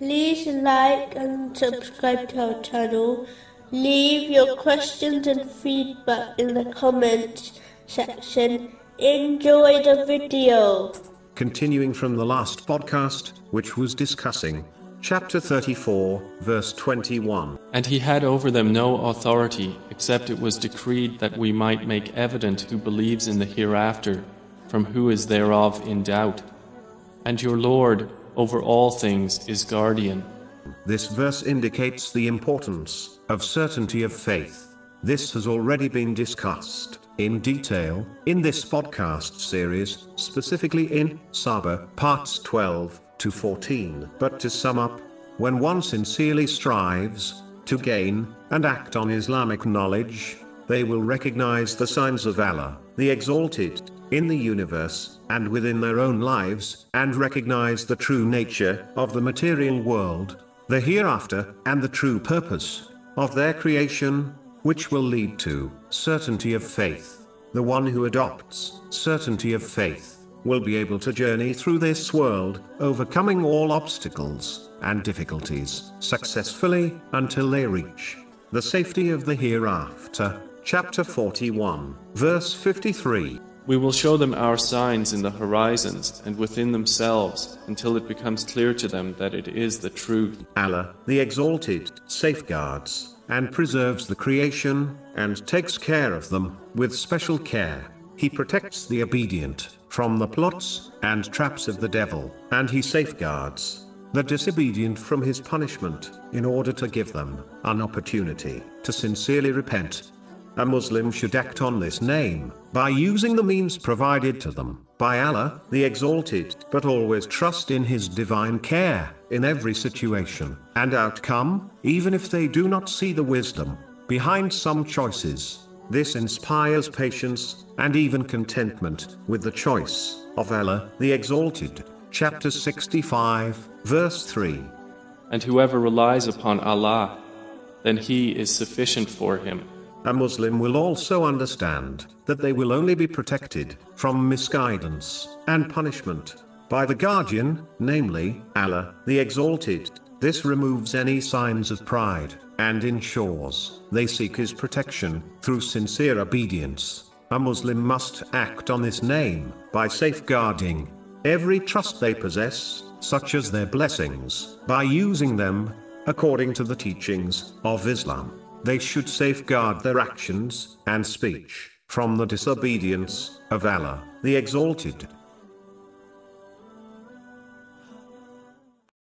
like and subscribe to our channel. Leave your questions and feedback in the comments section. Enjoy the video. Continuing from the last podcast, which was discussing chapter 34, verse 21. And he had over them no authority, except it was decreed that we might make evident who believes in the hereafter, from who is thereof in doubt. And your Lord, over all things, is guardian. This verse indicates the importance of certainty of faith. This has already been discussed in detail in this podcast series, specifically in Saba parts 12 to 14. But to sum up, when one sincerely strives to gain and act on Islamic knowledge, they will recognize the signs of Allah, the Exalted, in the universe and within their own lives, and recognize the true nature of the material world, the hereafter, and the true purpose of their creation, which will lead to certainty of faith. The one who adopts certainty of faith will be able to journey through this world, overcoming all obstacles and difficulties successfully until they reach the safety of the hereafter. Chapter 41, verse 53. We will show them our signs in the horizons and within themselves until it becomes clear to them that it is the truth. Allah, the Exalted, safeguards and preserves the creation and takes care of them with special care. He protects the obedient from the plots and traps of the devil, and he safeguards the disobedient from his punishment, in order to give them an opportunity to sincerely repent. A Muslim should act on this name by using the means provided to them by Allah, the Exalted, but always trust in His divine care in every situation and outcome, even if they do not see the wisdom behind some choices. This inspires patience and even contentment with the choice of Allah, the Exalted. Chapter 65, verse 3. And whoever relies upon Allah, then He is sufficient for him. A Muslim will also understand that they will only be protected from misguidance and punishment by the guardian, namely, Allah, the Exalted. This removes any signs of pride and ensures they seek His protection through sincere obedience. A Muslim must act on this name by safeguarding every trust they possess, such as their blessings, by using them according to the teachings of Islam. They should safeguard their actions and speech from the disobedience of Allah, the Exalted.